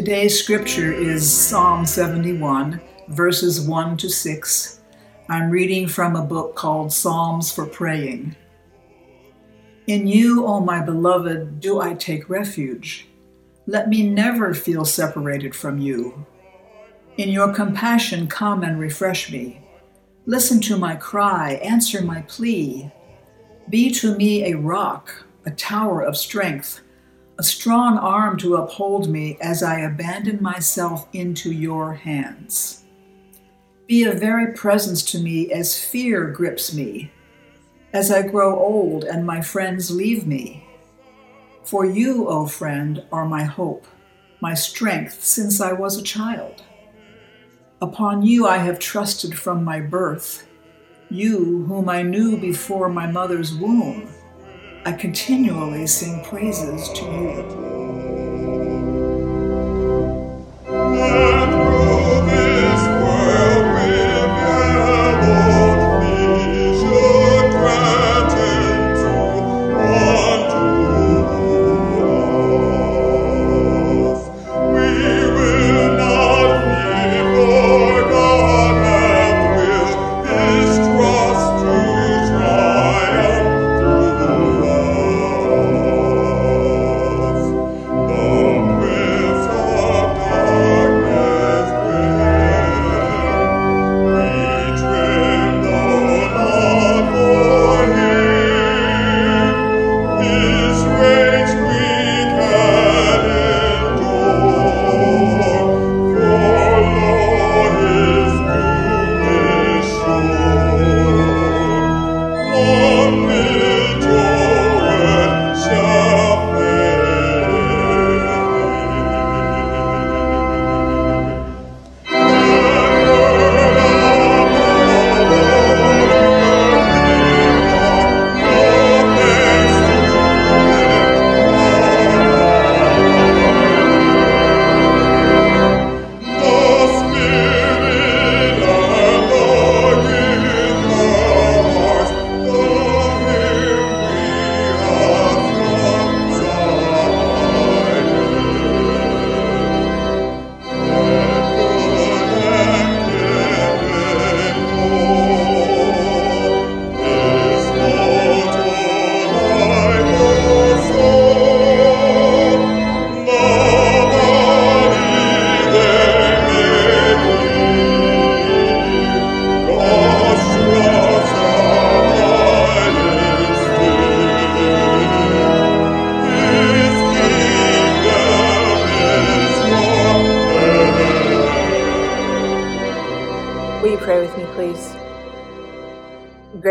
Today's scripture is Psalm 71, verses 1 to 6. I'm reading from a book called Psalms for Praying. In you, O my beloved, do I take refuge. Let me never feel separated from you. In your compassion, come and refresh me. Listen to my cry, answer my plea. Be to me a rock, a tower of strength a strong arm to uphold me as I abandon myself into your hands. Be a very presence to me as fear grips me, as I grow old and my friends leave me. For you, O oh friend, are my hope, my strength since I was a child. Upon you I have trusted from my birth, you whom I knew before my mother's womb I continually sing praises to you.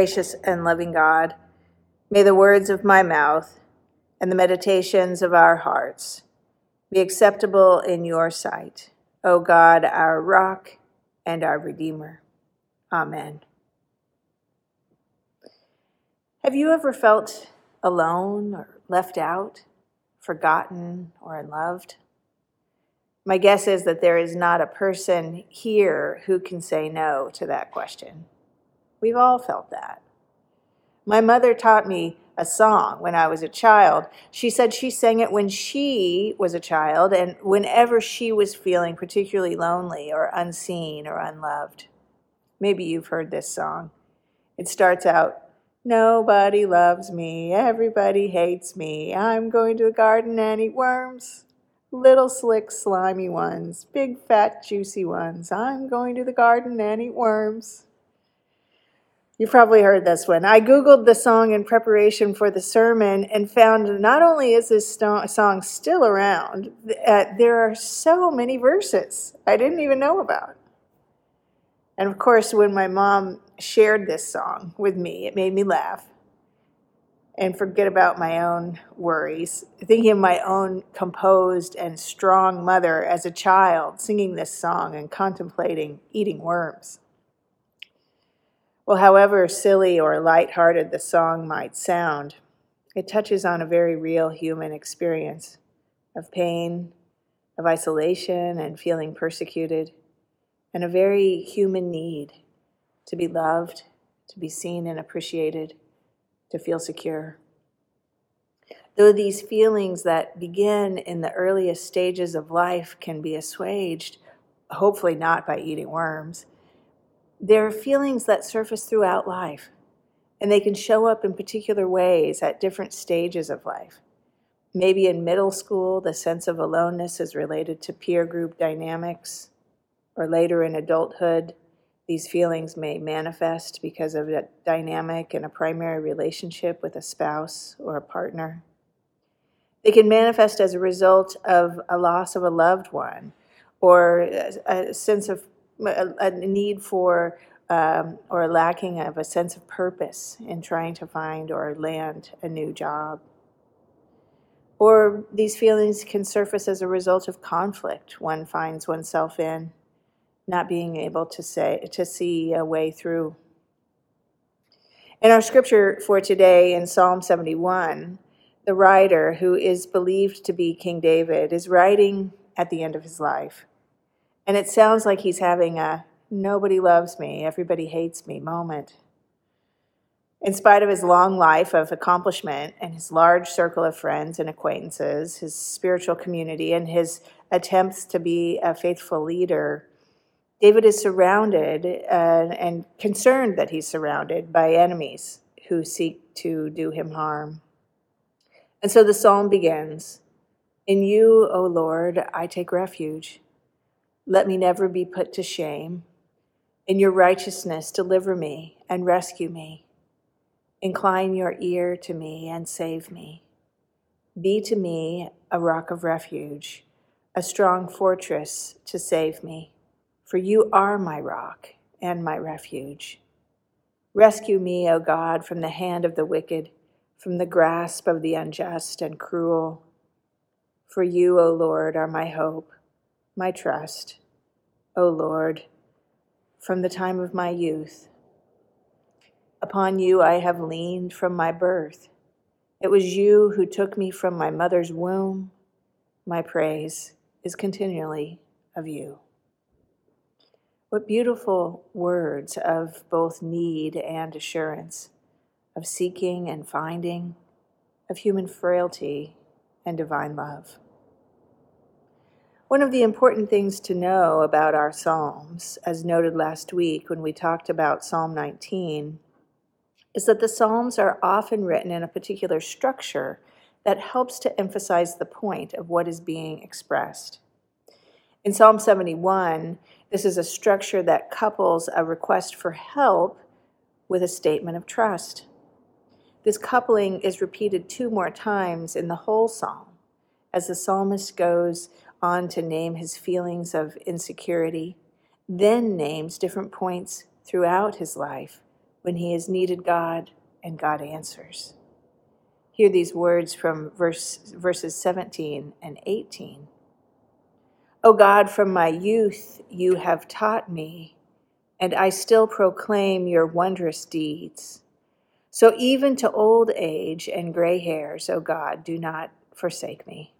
Gracious and loving God, may the words of my mouth and the meditations of our hearts be acceptable in your sight, O God, our rock and our Redeemer. Amen. Have you ever felt alone or left out, forgotten or unloved? My guess is that there is not a person here who can say no to that question. We've all felt that. My mother taught me a song when I was a child. She said she sang it when she was a child and whenever she was feeling particularly lonely or unseen or unloved. Maybe you've heard this song. It starts out Nobody loves me, everybody hates me. I'm going to the garden and eat worms. Little slick, slimy ones, big, fat, juicy ones. I'm going to the garden and eat worms. You've probably heard this one. I Googled the song in preparation for the sermon and found not only is this song still around, uh, there are so many verses I didn't even know about. And of course, when my mom shared this song with me, it made me laugh and forget about my own worries, thinking of my own composed and strong mother as a child singing this song and contemplating eating worms. Well, however silly or light-hearted the song might sound, it touches on a very real human experience of pain, of isolation and feeling persecuted, and a very human need to be loved, to be seen and appreciated to feel secure. Though these feelings that begin in the earliest stages of life can be assuaged, hopefully not by eating worms, there are feelings that surface throughout life, and they can show up in particular ways at different stages of life. Maybe in middle school, the sense of aloneness is related to peer group dynamics, or later in adulthood, these feelings may manifest because of a dynamic in a primary relationship with a spouse or a partner. They can manifest as a result of a loss of a loved one or a sense of a need for um, or a lacking of a sense of purpose in trying to find or land a new job. Or these feelings can surface as a result of conflict one finds oneself in not being able to say to see a way through. In our scripture for today in Psalm 71, the writer, who is believed to be King David, is writing at the end of his life. And it sounds like he's having a nobody loves me, everybody hates me moment. In spite of his long life of accomplishment and his large circle of friends and acquaintances, his spiritual community, and his attempts to be a faithful leader, David is surrounded uh, and concerned that he's surrounded by enemies who seek to do him harm. And so the psalm begins In you, O Lord, I take refuge. Let me never be put to shame. In your righteousness, deliver me and rescue me. Incline your ear to me and save me. Be to me a rock of refuge, a strong fortress to save me for you are my rock and my refuge. Rescue me, O God, from the hand of the wicked, from the grasp of the unjust and cruel. For you, O Lord, are my hope, my trust. O Lord, from the time of my youth. Upon you I have leaned from my birth. It was you who took me from my mother's womb. My praise is continually of you. What beautiful words of both need and assurance, of seeking and finding, of human frailty and divine love. One of the important things to know about our Psalms, as noted last week when we talked about Psalm 19, is that the Psalms are often written in a particular structure that helps to emphasize the point of what is being expressed. In Psalm 71, this is a structure that couples a request for help with a statement of trust. This coupling is repeated two more times in the whole psalm as the psalmist goes on to name his feelings of insecurity, then names different points throughout his life when he has needed God and God answers. Hear these words from verse, verses 17 and 18. O God, from my youth you have taught me, and I still proclaim your wondrous deeds. So even to old age and gray hairs, O God, do not forsake me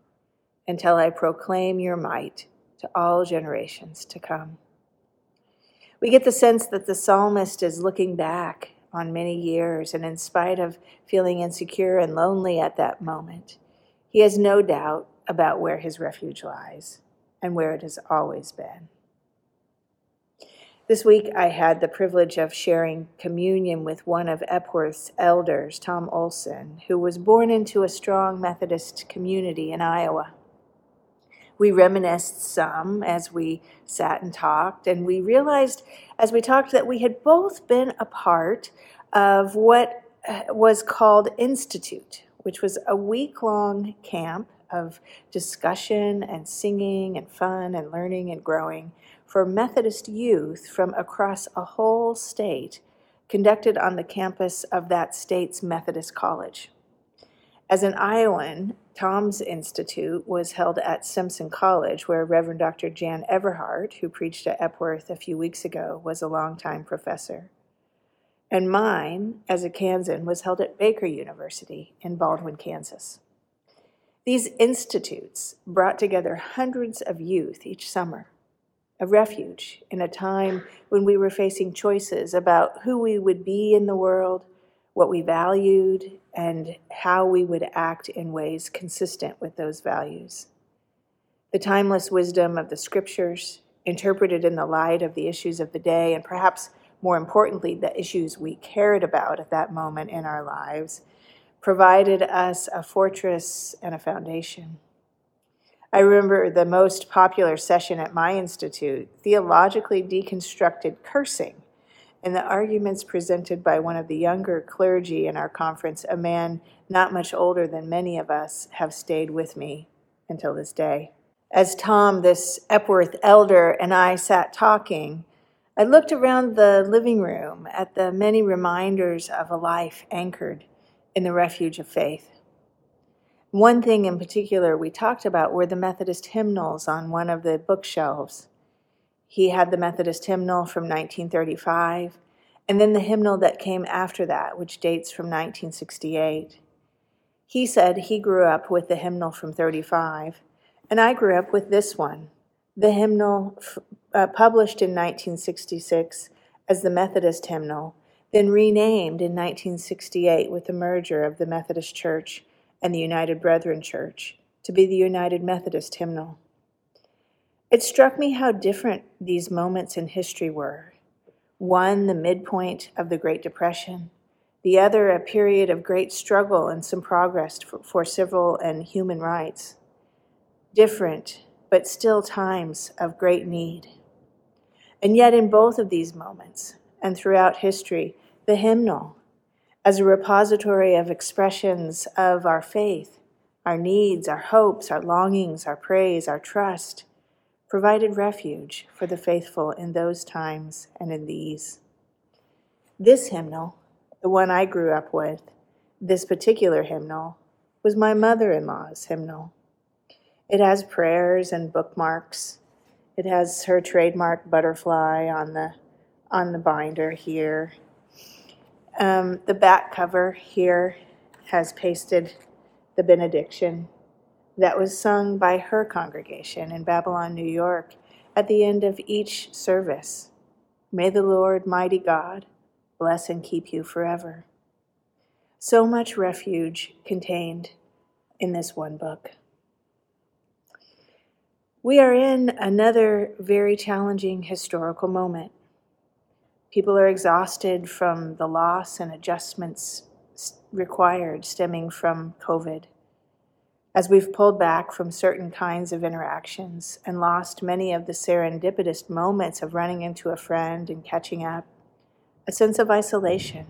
until I proclaim your might to all generations to come. We get the sense that the psalmist is looking back on many years, and in spite of feeling insecure and lonely at that moment, he has no doubt about where his refuge lies and where it has always been. This week, I had the privilege of sharing communion with one of Epworth's elders, Tom Olson, who was born into a strong Methodist community in Iowa. We reminisced some as we sat and talked, and we realized as we talked that we had both been a part of what uh, was called Institute, which was a week long camp of discussion and singing and fun and learning and growing for Methodist youth from across a whole state, conducted on the campus of that state's Methodist college. As an Iowan, Tom's Institute was held at Simpson College, where Reverend Dr. Jan Everhart, who preached at Epworth a few weeks ago, was a longtime professor. And mine, as a Kansan, was held at Baker University in Baldwin, Kansas. These institutes brought together hundreds of youth each summer, a refuge in a time when we were facing choices about who we would be in the world what we valued, and how we would act in ways consistent with those values. The timeless wisdom of the scriptures, interpreted in the light of the issues of the day, and perhaps more importantly, the issues we cared about at that moment in our lives, provided us a fortress and a foundation. I remember the most popular session at my institute theologically deconstructed cursing and the arguments presented by one of the younger clergy in our conference, a man not much older than many of us, have stayed with me until this day. As Tom, this Epworth elder, and I sat talking, I looked around the living room at the many reminders of a life anchored in the refuge of faith. One thing in particular we talked about were the Methodist hymnals on one of the bookshelves. He had the Methodist hymnal from 1935, and then the hymnal that came after that, which dates from 1968. He said he grew up with the hymnal from 35, and I grew up with this one, the hymnal uh, published in 1966 as the Methodist hymnal, then renamed in 1968 with the merger of the Methodist Church and the United Brethren Church to be the United Methodist hymnal. It struck me how different these moments in history were. One, the midpoint of the Great Depression, the other, a period of great struggle and some progress for, for civil and human rights. Different, but still times of great need. And yet, in both of these moments and throughout history, the hymnal, as a repository of expressions of our faith, our needs, our hopes, our longings, our praise, our trust, provided refuge for the faithful in those times and in these. This hymnal, the one I grew up with, this particular hymnal, was my mother in law's hymnal. It has prayers and bookmarks. It has her trademark butterfly on the on the binder here. Um, the back cover here has pasted the benediction that was sung by her congregation in Babylon, New York, at the end of each service. May the Lord, mighty God, bless and keep you forever. So much refuge contained in this one book. We are in another very challenging historical moment. People are exhausted from the loss and adjustments required stemming from COVID as we've pulled back from certain kinds of interactions and lost many of the serendipitous moments of running into a friend and catching up, a sense of isolation,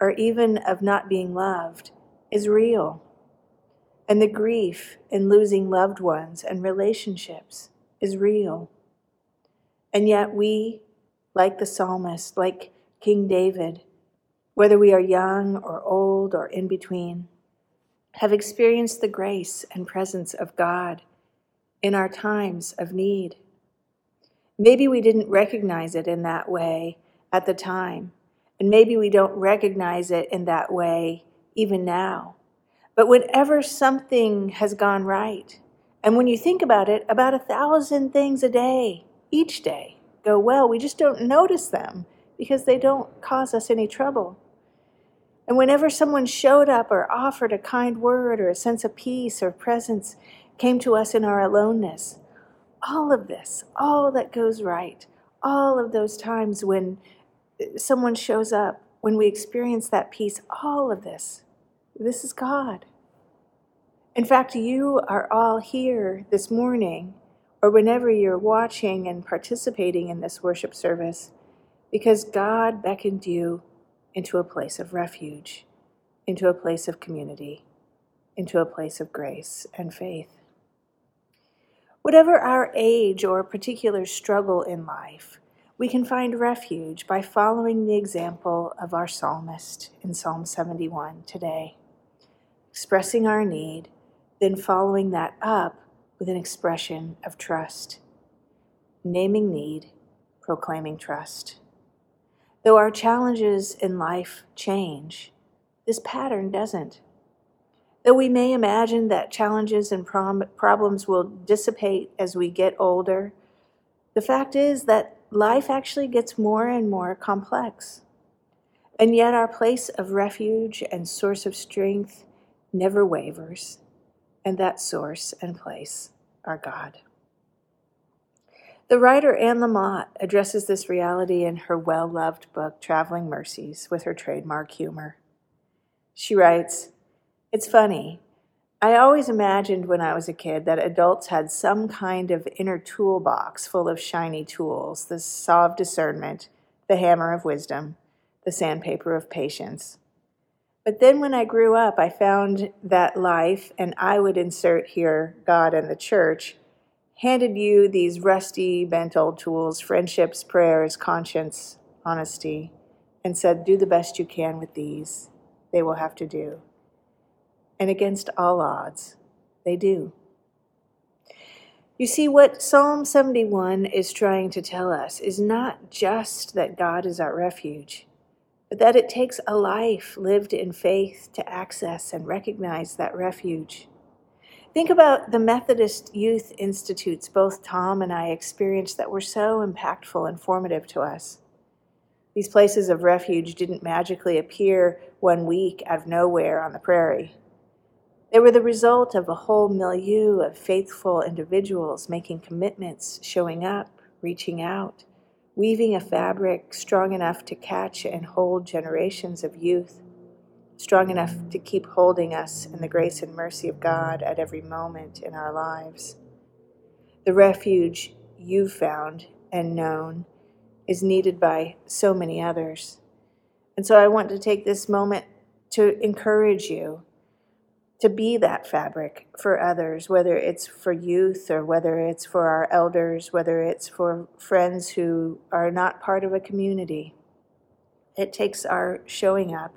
or even of not being loved, is real. And the grief in losing loved ones and relationships is real. And yet we like the psalmist, like King David, whether we are young or old or in between, have experienced the grace and presence of God in our times of need. Maybe we didn't recognize it in that way at the time, and maybe we don't recognize it in that way even now. But whenever something has gone right, and when you think about it, about a thousand things a day, each day, go well, we just don't notice them because they don't cause us any trouble. And whenever someone showed up or offered a kind word or a sense of peace or presence came to us in our aloneness, all of this, all that goes right, all of those times when eh, someone shows up, when we experience that peace, all of this, this is God. In fact, you are all here this morning, or whenever you're watching and participating in this worship service, because God beckoned you into a place of refuge, into a place of community, into a place of grace and faith. Whatever our age or particular struggle in life, we can find refuge by following the example of our psalmist in Psalm 71 today, expressing our need, then following that up with an expression of trust, naming need, proclaiming trust. Though our challenges in life change, this pattern doesn't. Though we may imagine that challenges and prom- problems will dissipate as we get older, the fact is that life actually gets more and more complex. And yet, our place of refuge and source of strength never wavers, and that source and place are God. The writer Anne Lamott addresses this reality in her well loved book, Traveling Mercies, with her trademark humor. She writes It's funny. I always imagined when I was a kid that adults had some kind of inner toolbox full of shiny tools the saw of discernment, the hammer of wisdom, the sandpaper of patience. But then when I grew up, I found that life, and I would insert here God and the church, handed you these rusty, bent old tools friendships, prayers, conscience, honesty and said, Do the best you can with these. They will have to do. And against all odds, they do. You see, what Psalm 71 is trying to tell us is not just that God is our refuge, but that it takes a life lived in faith to access and recognize that refuge. Think about the Methodist Youth Institutes both Tom and I experienced that were so impactful and formative to us. These places of refuge didn't magically appear one week out of nowhere on the prairie. They were the result of a whole milieu of faithful individuals making commitments, showing up, reaching out, weaving a fabric strong enough to catch and hold generations of youth strong enough to keep holding us in the grace and mercy of God at every moment in our lives. The refuge you've found and known is needed by so many others. And so I want to take this moment to encourage you to be that fabric for others, whether it's for youth or whether it's for our elders, whether it's for friends who are not part of a community. It takes our showing up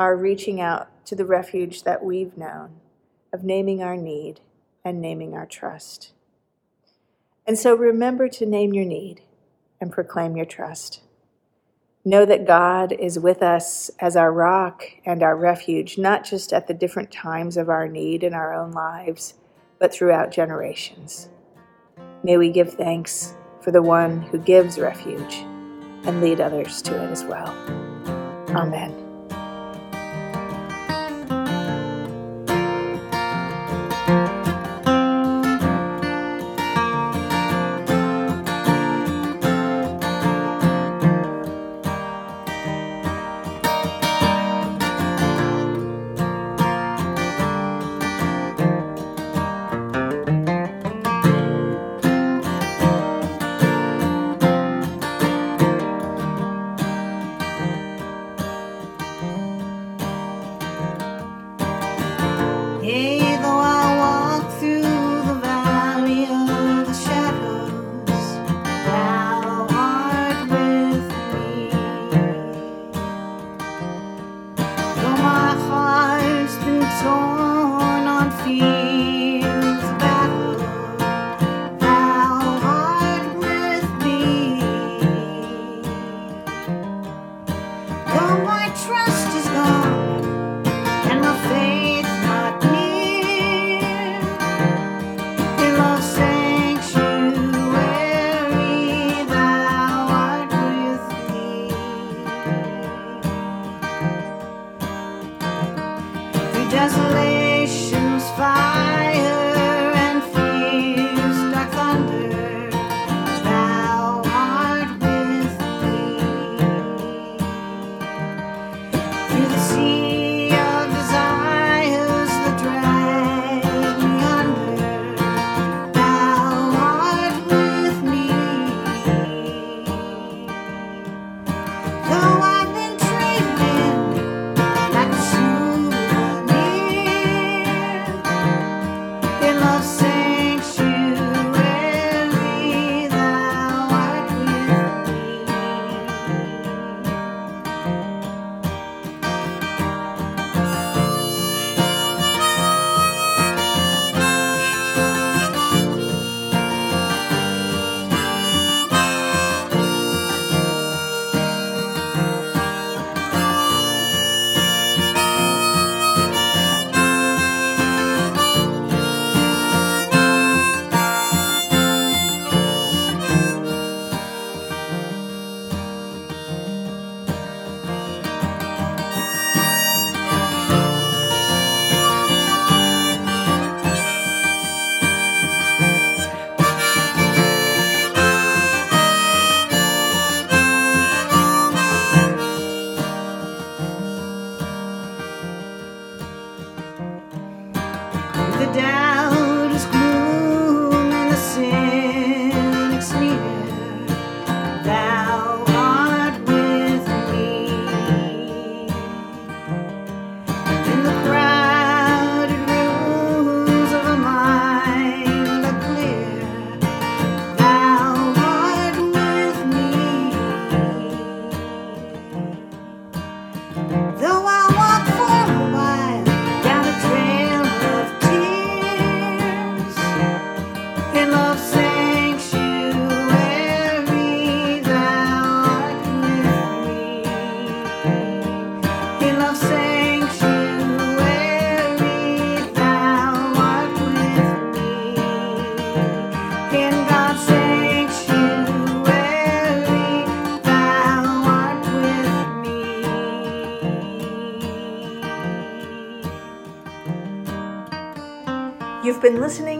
our reaching out to the refuge that we've known, of naming our need and naming our trust. And so remember to name your need and proclaim your trust. Know that God is with us as our rock and our refuge, not just at the different times of our need in our own lives, but throughout generations. May we give thanks for the one who gives refuge and lead others to it as well. Amen. try.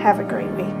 Have a great week.